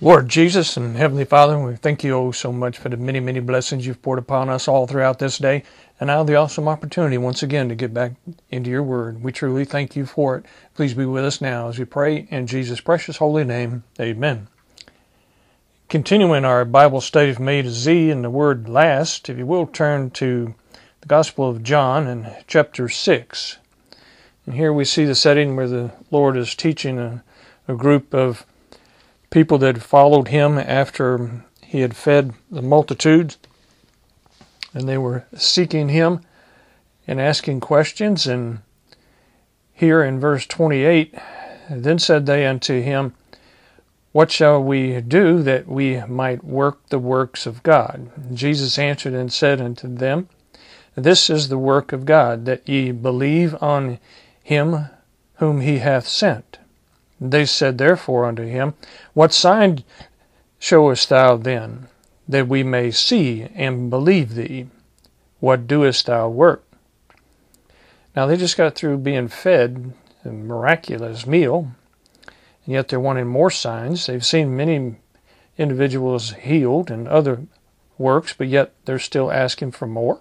Lord Jesus and Heavenly Father, we thank you oh so much for the many, many blessings you've poured upon us all throughout this day, and now the awesome opportunity once again to get back into your word. We truly thank you for it. Please be with us now as we pray in Jesus' precious holy name. Amen. Continuing our Bible study from A to Z in the word last, if you will turn to the Gospel of John in chapter 6. And here we see the setting where the Lord is teaching a, a group of people that followed him after he had fed the multitudes, and they were seeking him and asking questions. And here in verse 28, then said they unto him, What shall we do that we might work the works of God? Jesus answered and said unto them, This is the work of God, that ye believe on him whom he hath sent. They said therefore unto him, What sign showest thou then, that we may see and believe thee? What doest thou work? Now they just got through being fed a miraculous meal, and yet they're wanting more signs. They've seen many individuals healed and other works, but yet they're still asking for more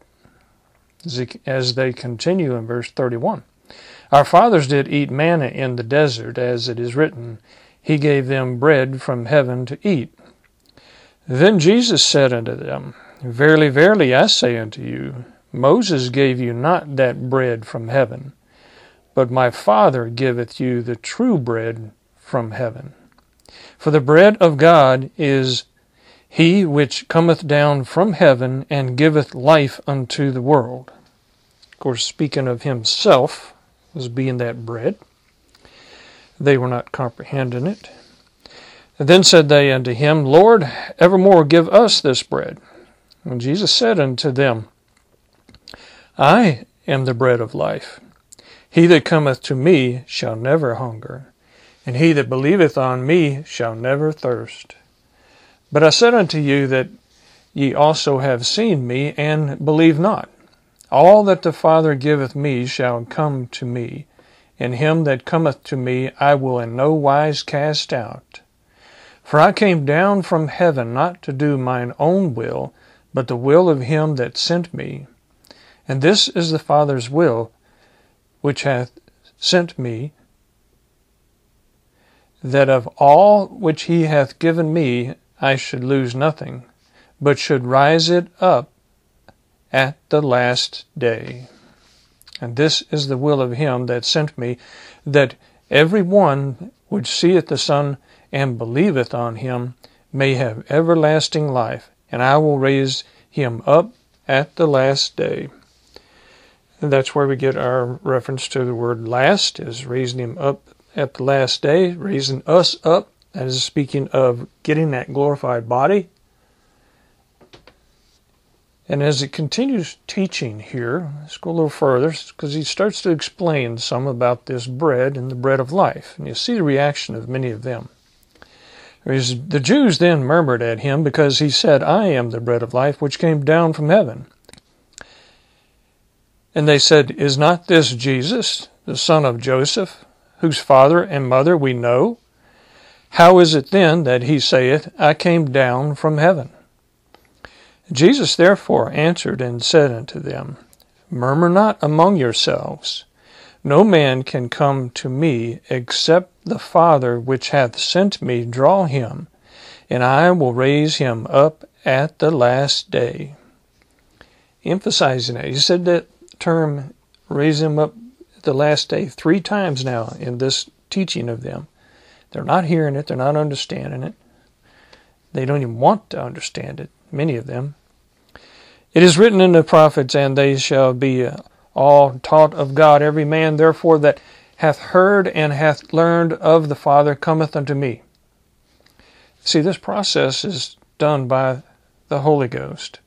as they continue in verse 31. Our fathers did eat manna in the desert, as it is written, He gave them bread from heaven to eat. Then Jesus said unto them, Verily, verily, I say unto you, Moses gave you not that bread from heaven, but my Father giveth you the true bread from heaven. For the bread of God is he which cometh down from heaven and giveth life unto the world. Of course, speaking of himself, as being that bread. They were not comprehending it. And then said they unto him, Lord, evermore give us this bread. And Jesus said unto them, I am the bread of life. He that cometh to me shall never hunger, and he that believeth on me shall never thirst. But I said unto you that ye also have seen me, and believe not. All that the Father giveth me shall come to me, and him that cometh to me I will in no wise cast out. For I came down from heaven not to do mine own will, but the will of him that sent me. And this is the Father's will, which hath sent me, that of all which he hath given me I should lose nothing, but should rise it up at the last day. And this is the will of him that sent me, that every one which seeth the Son and believeth on him may have everlasting life, and I will raise him up at the last day. And that's where we get our reference to the word last, is raising him up at the last day, raising us up. That is speaking of getting that glorified body and as he continues teaching here, let's go a little further because he starts to explain some about this bread and the bread of life. And you see the reaction of many of them. The Jews then murmured at him because he said, I am the bread of life which came down from heaven. And they said, Is not this Jesus, the son of Joseph, whose father and mother we know? How is it then that he saith, I came down from heaven? Jesus therefore answered and said unto them, Murmur not among yourselves. No man can come to me except the Father which hath sent me draw him, and I will raise him up at the last day. Emphasizing that. He said that term, raise him up at the last day, three times now in this teaching of them. They're not hearing it, they're not understanding it. They don't even want to understand it, many of them. It is written in the prophets, and they shall be uh, all taught of God. Every man, therefore, that hath heard and hath learned of the Father cometh unto me. See, this process is done by the Holy Ghost,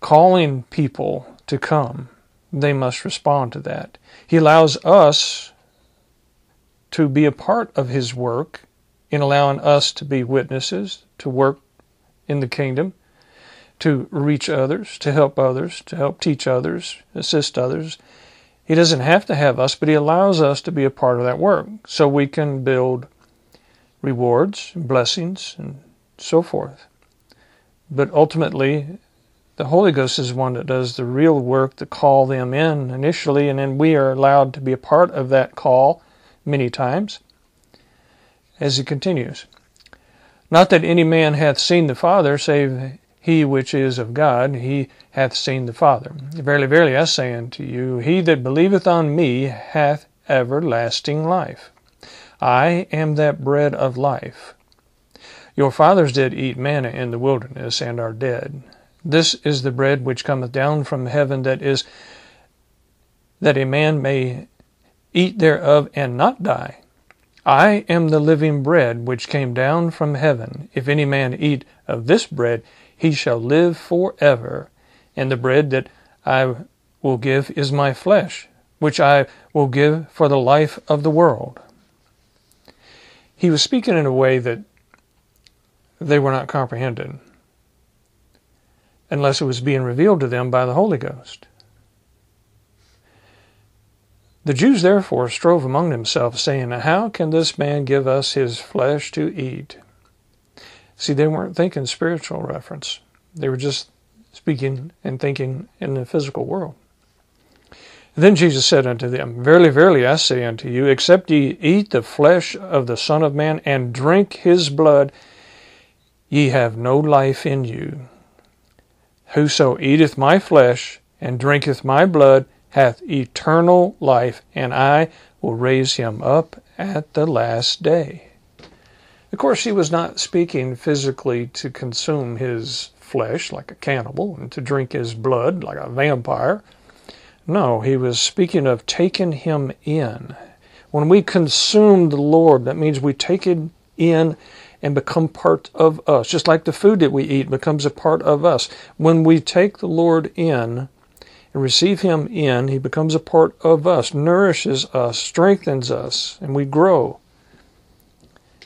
calling people to come. They must respond to that. He allows us to be a part of His work in allowing us to be witnesses, to work in the kingdom to reach others, to help others, to help teach others, assist others. He doesn't have to have us, but He allows us to be a part of that work so we can build rewards, blessings, and so forth. But ultimately, the Holy Ghost is one that does the real work to call them in initially, and then we are allowed to be a part of that call many times. As he continues, Not that any man hath seen the Father, save he which is of God, he hath seen the Father. Verily, verily, I say unto you, he that believeth on me hath everlasting life. I am that bread of life. Your fathers did eat manna in the wilderness, and are dead. This is the bread which cometh down from heaven, that is, that a man may eat thereof and not die. I am the living bread which came down from heaven. If any man eat of this bread, he shall live for ever. And the bread that I will give is my flesh, which I will give for the life of the world. He was speaking in a way that they were not comprehending unless it was being revealed to them by the Holy Ghost. The Jews therefore strove among themselves, saying, How can this man give us his flesh to eat? See, they weren't thinking spiritual reference. They were just speaking and thinking in the physical world. Then Jesus said unto them, Verily, verily, I say unto you, except ye eat the flesh of the Son of Man and drink his blood, ye have no life in you. Whoso eateth my flesh and drinketh my blood hath eternal life, and I will raise him up at the last day. Of course, he was not speaking physically to consume his flesh like a cannibal and to drink his blood like a vampire. No, he was speaking of taking him in. When we consume the Lord, that means we take it in and become part of us, just like the food that we eat becomes a part of us. When we take the Lord in and receive Him in, He becomes a part of us, nourishes us, strengthens us, and we grow.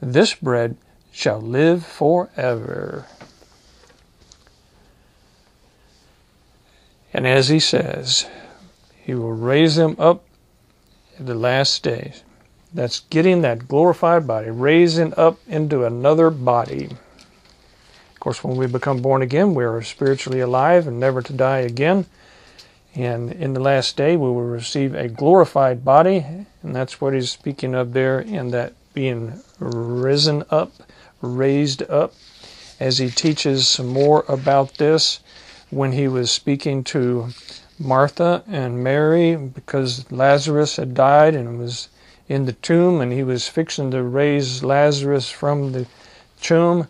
this bread shall live forever. And as he says, he will raise them up in the last days. That's getting that glorified body, raising up into another body. Of course, when we become born again, we are spiritually alive and never to die again. And in the last day, we will receive a glorified body. And that's what he's speaking of there in that being risen up, raised up. As he teaches some more about this when he was speaking to Martha and Mary because Lazarus had died and was in the tomb and he was fixing to raise Lazarus from the tomb.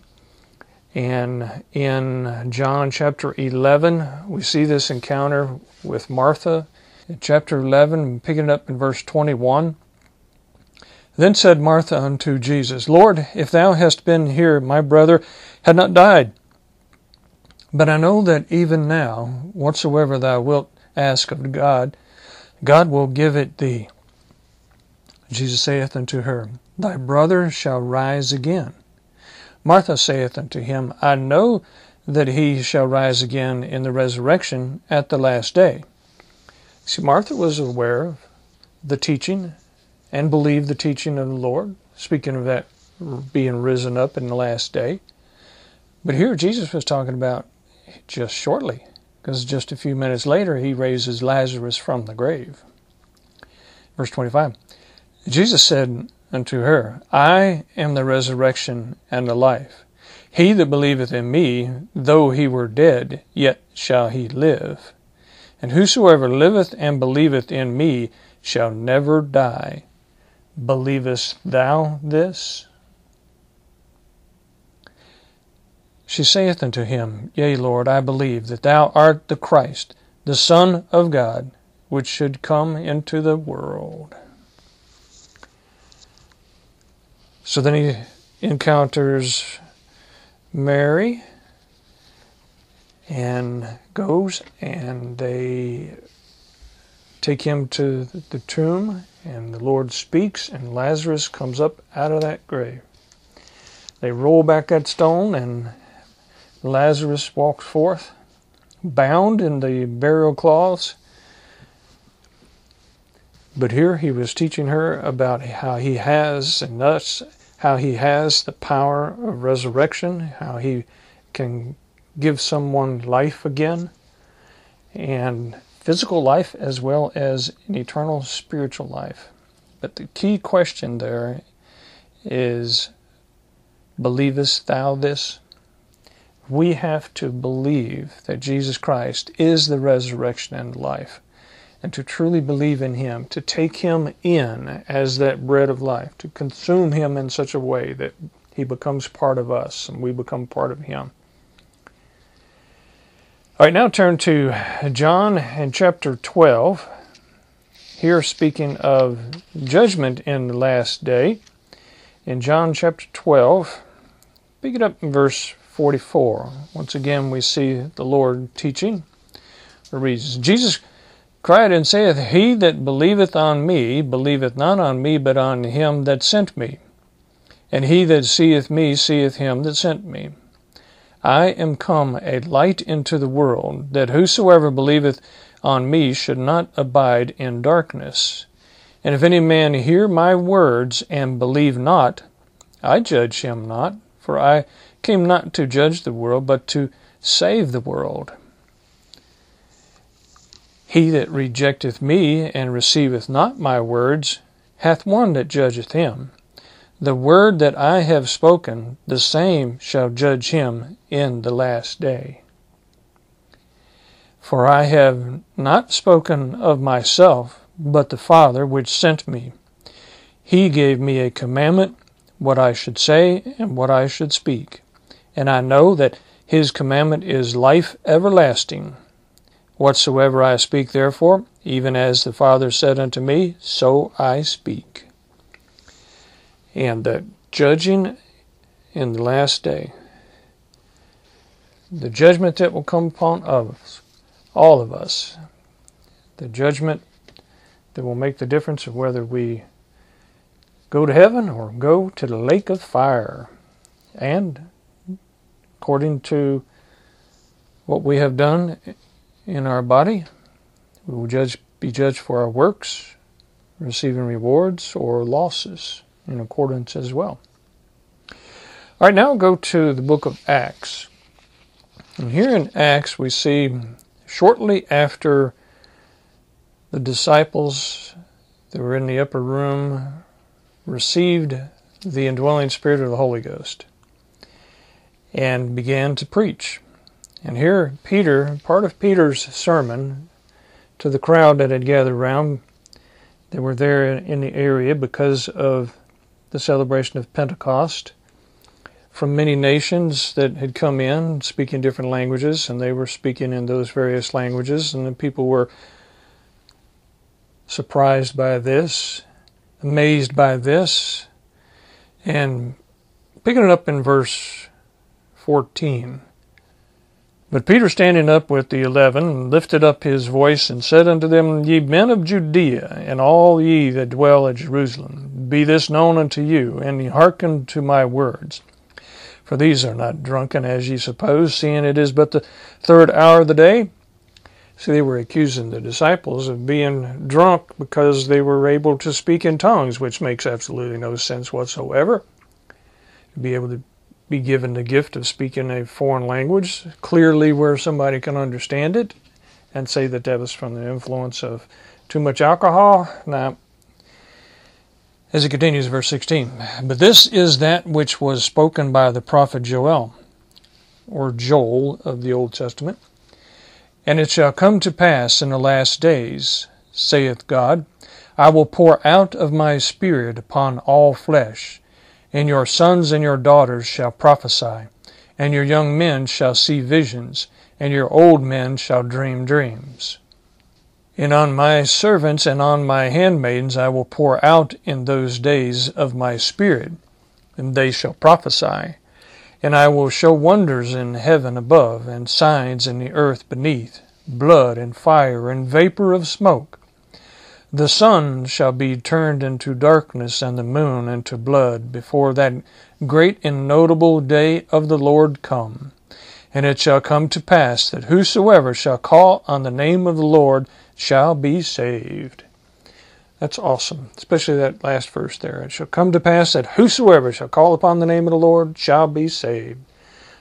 And in John chapter 11, we see this encounter with Martha. In chapter 11, picking it up in verse 21. Then said Martha unto Jesus, Lord, if thou hadst been here, my brother had not died. But I know that even now, whatsoever thou wilt ask of God, God will give it thee. Jesus saith unto her, Thy brother shall rise again. Martha saith unto him, I know that he shall rise again in the resurrection at the last day. See, Martha was aware of the teaching and believed the teaching of the Lord, speaking of that being risen up in the last day. But here Jesus was talking about just shortly, because just a few minutes later he raises Lazarus from the grave. Verse 25 Jesus said unto her, I am the resurrection and the life. He that believeth in me, though he were dead, yet shall he live. And whosoever liveth and believeth in me shall never die. Believest thou this? She saith unto him, Yea, Lord, I believe that thou art the Christ, the Son of God, which should come into the world. So then he encounters Mary and goes and they take him to the tomb and the Lord speaks and Lazarus comes up out of that grave. They roll back that stone and Lazarus walks forth bound in the burial cloths. But here he was teaching her about how he has and thus how he has the power of resurrection, how he can give someone life again, and physical life as well as an eternal spiritual life. But the key question there is Believest thou this? We have to believe that Jesus Christ is the resurrection and life, and to truly believe in Him, to take Him in as that bread of life, to consume Him in such a way that He becomes part of us and we become part of Him. All right, now turn to John and chapter 12. Here, speaking of judgment in the last day, in John chapter 12, pick it up in verse 44. Once again, we see the Lord teaching. It reads, Jesus cried and saith, He that believeth on me believeth not on me, but on him that sent me. And he that seeth me seeth him that sent me. I am come a light into the world, that whosoever believeth on me should not abide in darkness. And if any man hear my words and believe not, I judge him not, for I came not to judge the world, but to save the world. He that rejecteth me and receiveth not my words hath one that judgeth him. The word that I have spoken, the same shall judge him in the last day. For I have not spoken of myself, but the Father which sent me. He gave me a commandment, what I should say and what I should speak and I know that his commandment is life everlasting. Whatsoever I speak, therefore, even as the Father said unto me, so I speak. And the judging in the last day, the judgment that will come upon us, all of us, the judgment that will make the difference of whether we go to heaven or go to the lake of fire. And according to what we have done in our body. We will judge, be judged for our works, receiving rewards or losses in accordance as well. All right, now go to the book of Acts. And here in Acts, we see shortly after the disciples that were in the upper room received the indwelling spirit of the Holy Ghost and began to preach. And here, Peter, part of Peter's sermon to the crowd that had gathered around, they were there in the area because of the celebration of Pentecost from many nations that had come in speaking different languages, and they were speaking in those various languages, and the people were surprised by this, amazed by this, and picking it up in verse 14. But Peter, standing up with the eleven, lifted up his voice and said unto them, Ye men of Judea, and all ye that dwell at Jerusalem, be this known unto you, and hearken to my words. For these are not drunken as ye suppose, seeing it is but the third hour of the day. See, they were accusing the disciples of being drunk because they were able to speak in tongues, which makes absolutely no sense whatsoever. To be able to be given the gift of speaking a foreign language clearly where somebody can understand it and say that that was from the influence of too much alcohol. Now, as it continues, verse 16, but this is that which was spoken by the prophet Joel, or Joel of the Old Testament. And it shall come to pass in the last days, saith God, I will pour out of my Spirit upon all flesh and your sons and your daughters shall prophesy, and your young men shall see visions, and your old men shall dream dreams. And on my servants and on my handmaidens I will pour out in those days of my Spirit, and they shall prophesy. And I will show wonders in heaven above, and signs in the earth beneath, blood and fire and vapor of smoke. The sun shall be turned into darkness, and the moon into blood, before that great and notable day of the Lord come. And it shall come to pass that whosoever shall call on the name of the Lord shall be saved. That's awesome, especially that last verse there. It shall come to pass that whosoever shall call upon the name of the Lord shall be saved.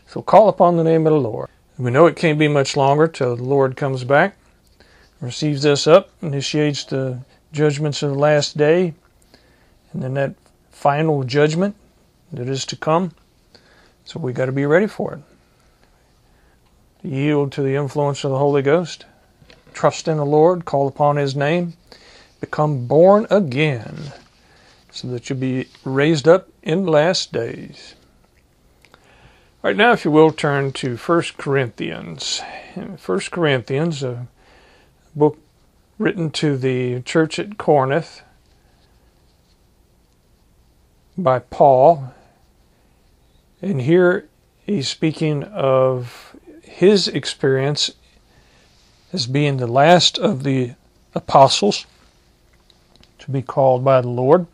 So call upon the name of the Lord. We know it can't be much longer till the Lord comes back, receives us up, initiates the judgments of the last day, and then that final judgment that is to come. So we got to be ready for it. Yield to the influence of the Holy Ghost. Trust in the Lord, call upon His name become born again, so that you'll be raised up in the last days. All right, now, if you will, turn to 1 Corinthians. 1 Corinthians, a book written to the church at Corinth by Paul. And here he's speaking of his experience as being the last of the apostles to be called by the Lord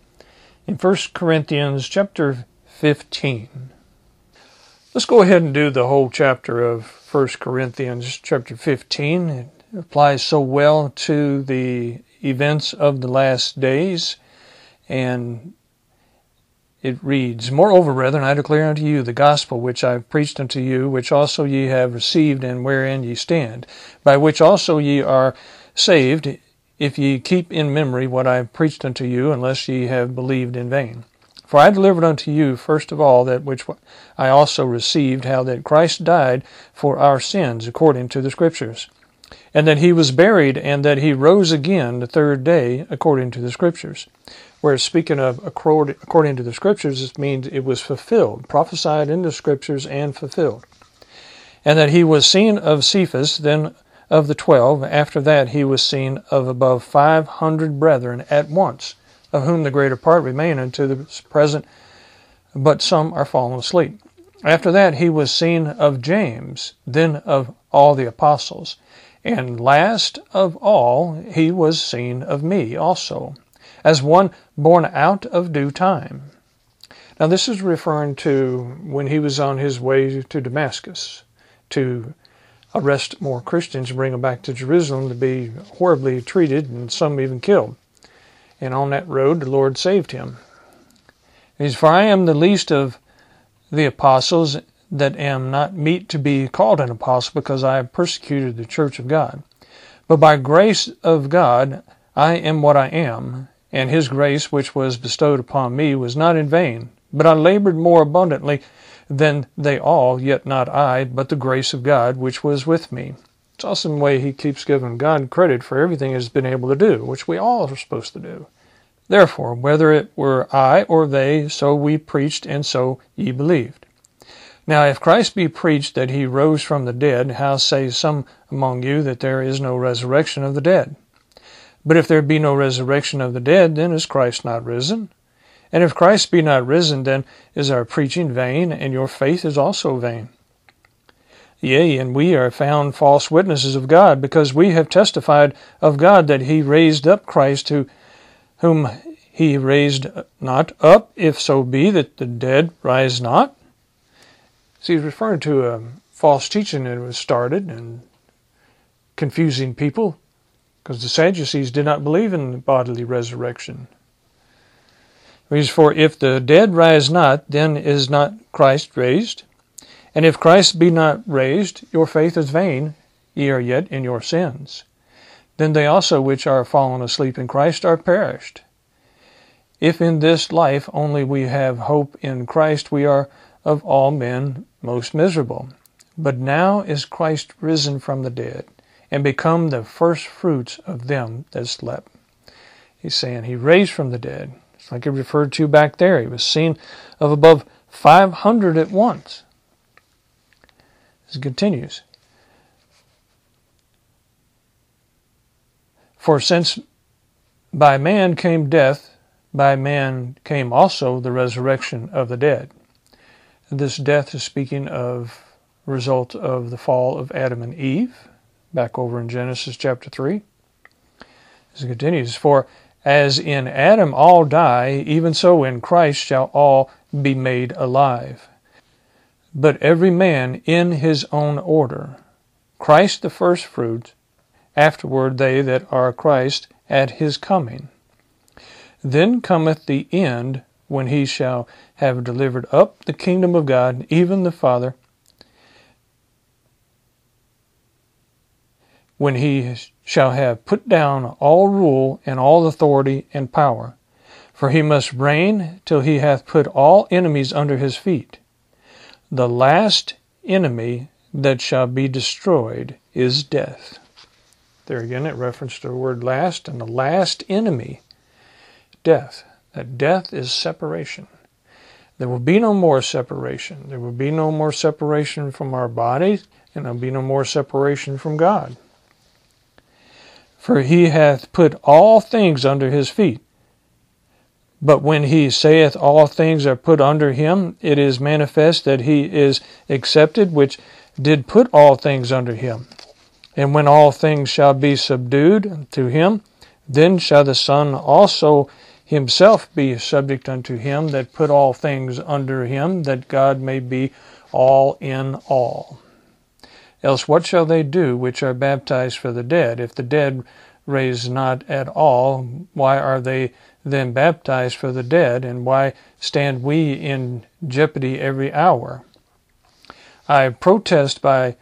in 1 Corinthians chapter 15. Let's go ahead and do the whole chapter of 1 Corinthians chapter 15. Applies so well to the events of the last days and it reads, Moreover, brethren, I declare unto you the gospel which I have preached unto you, which also ye have received, and wherein ye stand, by which also ye are saved, if ye keep in memory what I have preached unto you, unless ye have believed in vain. For I delivered unto you first of all that which I also received, how that Christ died for our sins according to the Scriptures, and that he was buried, and that he rose again the third day according to the Scriptures. Whereas speaking of according to the Scriptures, it means it was fulfilled, prophesied in the Scriptures and fulfilled. And that he was seen of Cephas, then of the twelve. After that he was seen of above five hundred brethren at once, of whom the greater part remain unto the present, but some are fallen asleep. After that he was seen of James, then of all the apostles. And last of all he was seen of me also, as one born out of due time. Now this is referring to when he was on his way to Damascus to arrest more Christians and bring them back to Jerusalem to be horribly treated and some even killed. And on that road, the Lord saved him. He says, For I am the least of the apostles that am not meet to be called an apostle because I have persecuted the church of God. But by grace of God, I am what I am, and his grace which was bestowed upon me was not in vain, but I labored more abundantly than they all, yet not I, but the grace of God which was with me. It's awesome way he keeps giving God credit for everything he's been able to do, which we all are supposed to do. Therefore, whether it were I or they, so we preached, and so ye believed. Now, if Christ be preached that he rose from the dead, how say some among you that there is no resurrection of the dead? But if there be no resurrection of the dead, then is Christ not risen? And if Christ be not risen, then is our preaching vain, and your faith is also vain. Yea, and we are found false witnesses of God, because we have testified of God that he raised up Christ, who, whom he raised not up, if so be that the dead rise not. See, he's referring to a false teaching that was started and confusing people, because the Sadducees did not believe in bodily resurrection. For if the dead rise not, then is not Christ raised. And if Christ be not raised, your faith is vain, ye are yet in your sins. Then they also which are fallen asleep in Christ are perished. If in this life only we have hope in Christ, we are of all men most miserable. But now is Christ risen from the dead, and become the first fruits of them that slept. He's saying he raised from the dead It's like I referred to back there. He was seen of above 500 at once. This continues. For since by man came death by man came also the resurrection of the dead. This death is speaking of result of the fall of Adam and Eve, back over in Genesis chapter 3. As it continues, For as in Adam all die, even so in Christ shall all be made alive. But every man in his own order. Christ the firstfruits, afterward they that are Christ at his coming. Then cometh the end, when he shall have delivered up the kingdom of God, even the Father, when he shall have put down all rule and all authority and power. For he must reign till he hath put all enemies under his feet. The last enemy that shall be destroyed is death. There again, it referenced the word last, and the last enemy death. That death is separation. There will be no more separation. There will be no more separation from our bodies, and there will be no more separation from God. For he hath put all things under his feet. But when he saith all things are put under him, it is manifest that he is accepted which did put all things under him. And when all things shall be subdued to him, then shall the Son also himself be subject unto him that put all things under him, that God may be all in all. Else what shall they do which are baptized for the dead? If the dead raise not at all, why are they then baptized for the dead? And why stand we in jeopardy every hour? I protest by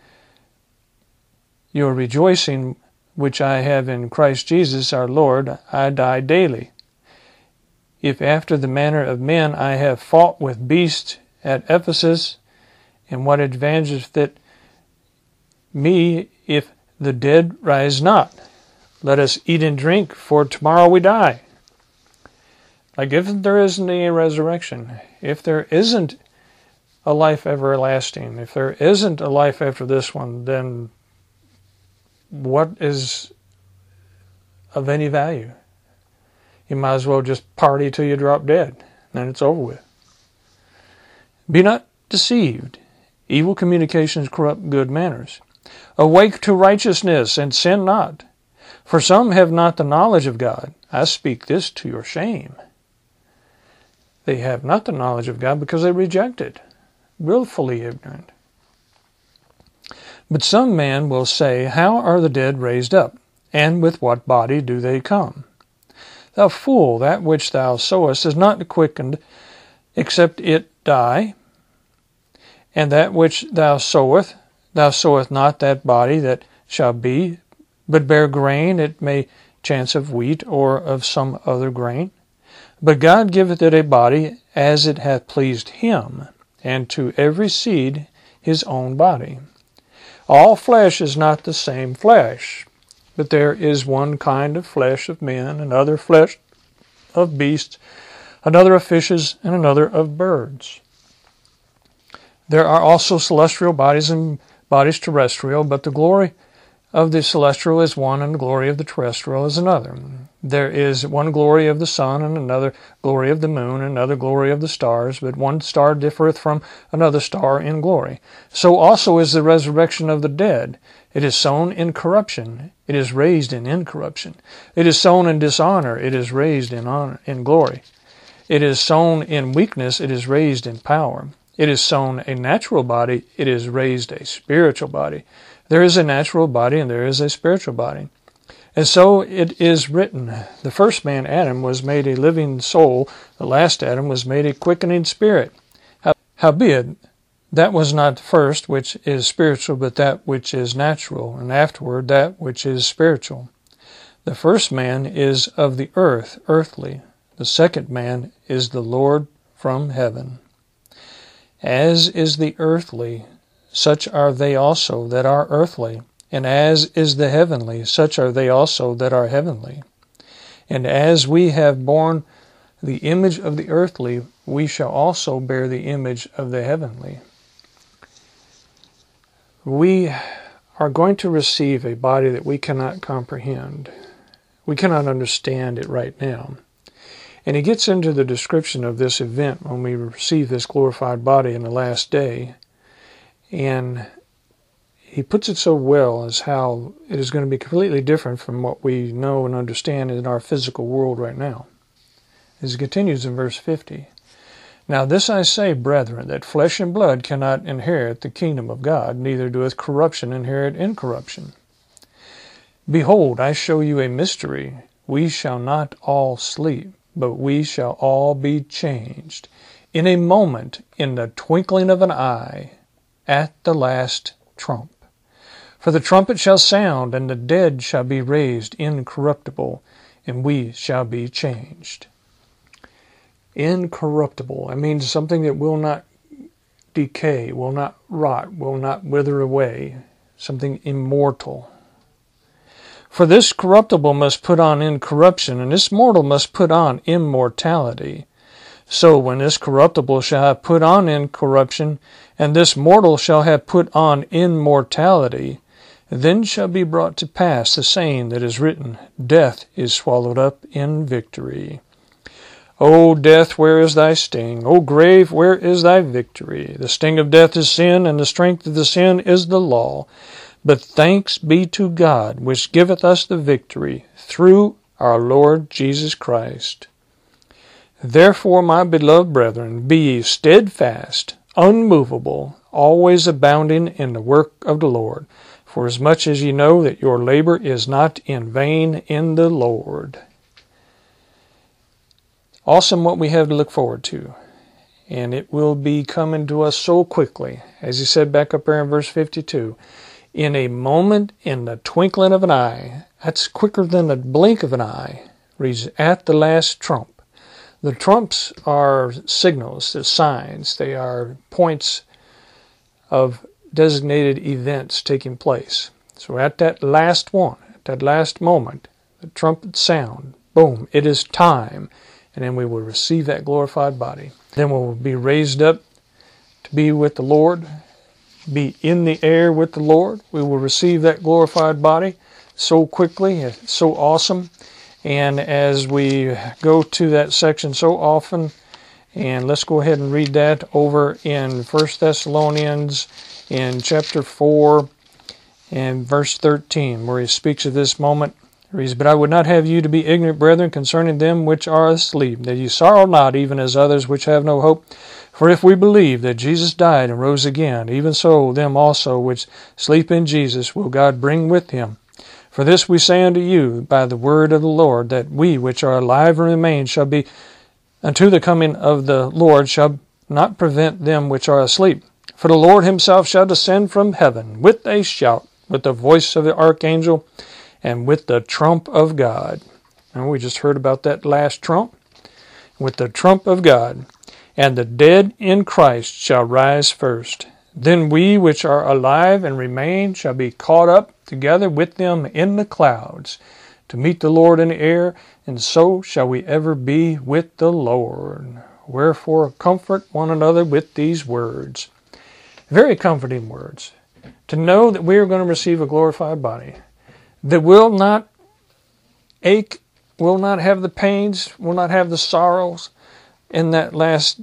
your rejoicing which I have in Christ Jesus our Lord, I die daily. If after the manner of men I have fought with beasts at Ephesus, and what advantageth it me if the dead rise not? Let us eat and drink, for tomorrow we die. Like if there isn't a resurrection, if there isn't a life everlasting, if there isn't a life after this one, then what is of any value? You might as well just party till you drop dead. And then it's over with. Be not deceived. Evil communications corrupt good manners. Awake to righteousness and sin not. For some have not the knowledge of God. I speak this to your shame. They have not the knowledge of God because they reject it, willfully ignorant. But some man will say, How are the dead raised up? And with what body do they come? Thou fool, that which thou sowest is not quickened, except it die. And that which thou sowest, thou sowest not that body that shall be, but bare grain, it may chance of wheat or of some other grain. But God giveth it a body as it hath pleased him, and to every seed his own body. All flesh is not the same flesh, there is one kind of flesh of men, another flesh of beasts, another of fishes, and another of birds. There are also celestial bodies and bodies terrestrial, but the glory of the celestial is one, and the glory of the terrestrial is another. There is one glory of the sun, and another glory of the moon, and another glory of the stars, but one star differeth from another star in glory. So also is the resurrection of the dead. It is sown in corruption, it is raised in incorruption. It is sown in dishonor, it is raised in honor in glory. It is sown in weakness, it is raised in power. It is sown a natural body, it is raised a spiritual body. There is a natural body and there is a spiritual body. And so it is written the first man, Adam, was made a living soul, the last Adam was made a quickening spirit. Howbeit, that was not first which is spiritual, but that which is natural, and afterward that which is spiritual. The first man is of the earth, earthly. The second man is the Lord from heaven. As is the earthly, such are they also that are earthly. And as is the heavenly, such are they also that are heavenly. And as we have borne the image of the earthly, we shall also bear the image of the heavenly. We are going to receive a body that we cannot comprehend. We cannot understand it right now. And he gets into the description of this event when we receive this glorified body in the last day. And he puts it so well as how it is going to be completely different from what we know and understand in our physical world right now. As he continues in verse 50 Now this I say, brethren, that flesh and blood cannot inherit the kingdom of God, neither doeth corruption inherit incorruption. Behold, I show you a mystery. We shall not all sleep but we shall all be changed in a moment, in the twinkling of an eye, at the last trump. For the trumpet shall sound, and the dead shall be raised incorruptible, and we shall be changed. Incorruptible, I mean something that will not decay, will not rot, will not wither away, something immortal. For this corruptible must put on incorruption, and this mortal must put on immortality. So when this corruptible shall have put on incorruption, and this mortal shall have put on immortality, then shall be brought to pass the saying that is written, Death is swallowed up in victory. O death, where is thy sting? O grave, where is thy victory? The sting of death is sin, and the strength of the sin is the law. But thanks be to God, which giveth us the victory through our Lord Jesus Christ. Therefore, my beloved brethren, be ye steadfast, unmovable, always abounding in the work of the Lord, for as much as ye know that your labor is not in vain in the Lord. Awesome what we have to look forward to. And it will be coming to us so quickly. As he said back up there in verse 52 in a moment, in the twinkling of an eye. That's quicker than the blink of an eye. Reads at the last trump. The trumps are signals, they're signs, they are points of designated events taking place. So at that last one, at that last moment, the trumpet sound, boom, it is time. And then we will receive that glorified body. Then we will be raised up to be with the Lord be in the air with the Lord. We will receive that glorified body so quickly. So awesome. And as we go to that section so often, and let's go ahead and read that over in 1 Thessalonians in chapter 4 and verse 13, where he speaks of this moment. But I would not have you to be ignorant, brethren, concerning them which are asleep, that ye sorrow not, even as others which have no hope. For if we believe that Jesus died and rose again, even so them also which sleep in Jesus will God bring with him. For this we say unto you by the word of the Lord, that we which are alive and remain shall be unto the coming of the Lord shall not prevent them which are asleep. For the Lord himself shall descend from heaven with a shout, with the voice of the archangel, and with the trump of God. And we just heard about that last trump. With the trump of God and the dead in Christ shall rise first. Then we which are alive and remain shall be caught up together with them in the clouds to meet the Lord in the air, and so shall we ever be with the Lord. Wherefore comfort one another with these words. Very comforting words. To know that we are going to receive a glorified body that will not ache, will not have the pains, will not have the sorrows, in that last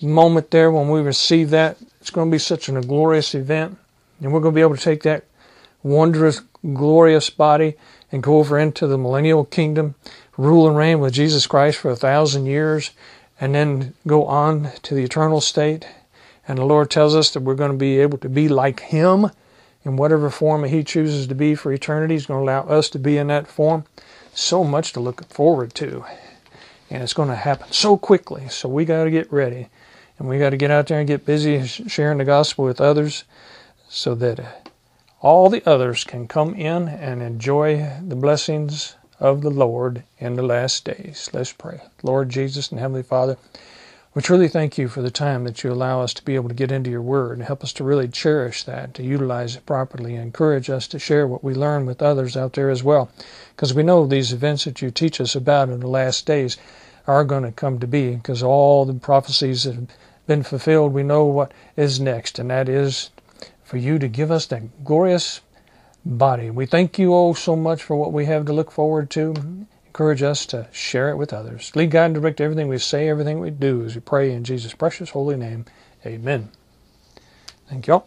moment there when we receive that. It's going to be such a glorious event. And we're going to be able to take that wondrous, glorious body and go over into the millennial kingdom, rule and reign with Jesus Christ for a thousand years, and then go on to the eternal state. And the Lord tells us that we're going to be able to be like Him in whatever form He chooses to be for eternity. He's going to allow us to be in that form. So much to look forward to and it's going to happen so quickly. So we got to get ready, and we got to get out there and get busy sharing the gospel with others, so that all the others can come in and enjoy the blessings of the Lord in the last days. Let's pray. Lord Jesus and Heavenly Father, we truly thank you for the time that you allow us to be able to get into your word and help us to really cherish that, to utilize it properly, and encourage us to share what we learn with others out there as well. Because we know these events that you teach us about in the last days are going to come to be because all the prophecies that have been fulfilled, we know what is next, and that is for you to give us that glorious body. We thank you oh so much for what we have to look forward to. Encourage us to share it with others. Lead, God, and direct everything we say, everything we do as we pray in Jesus' precious holy name. Amen. Thank y'all.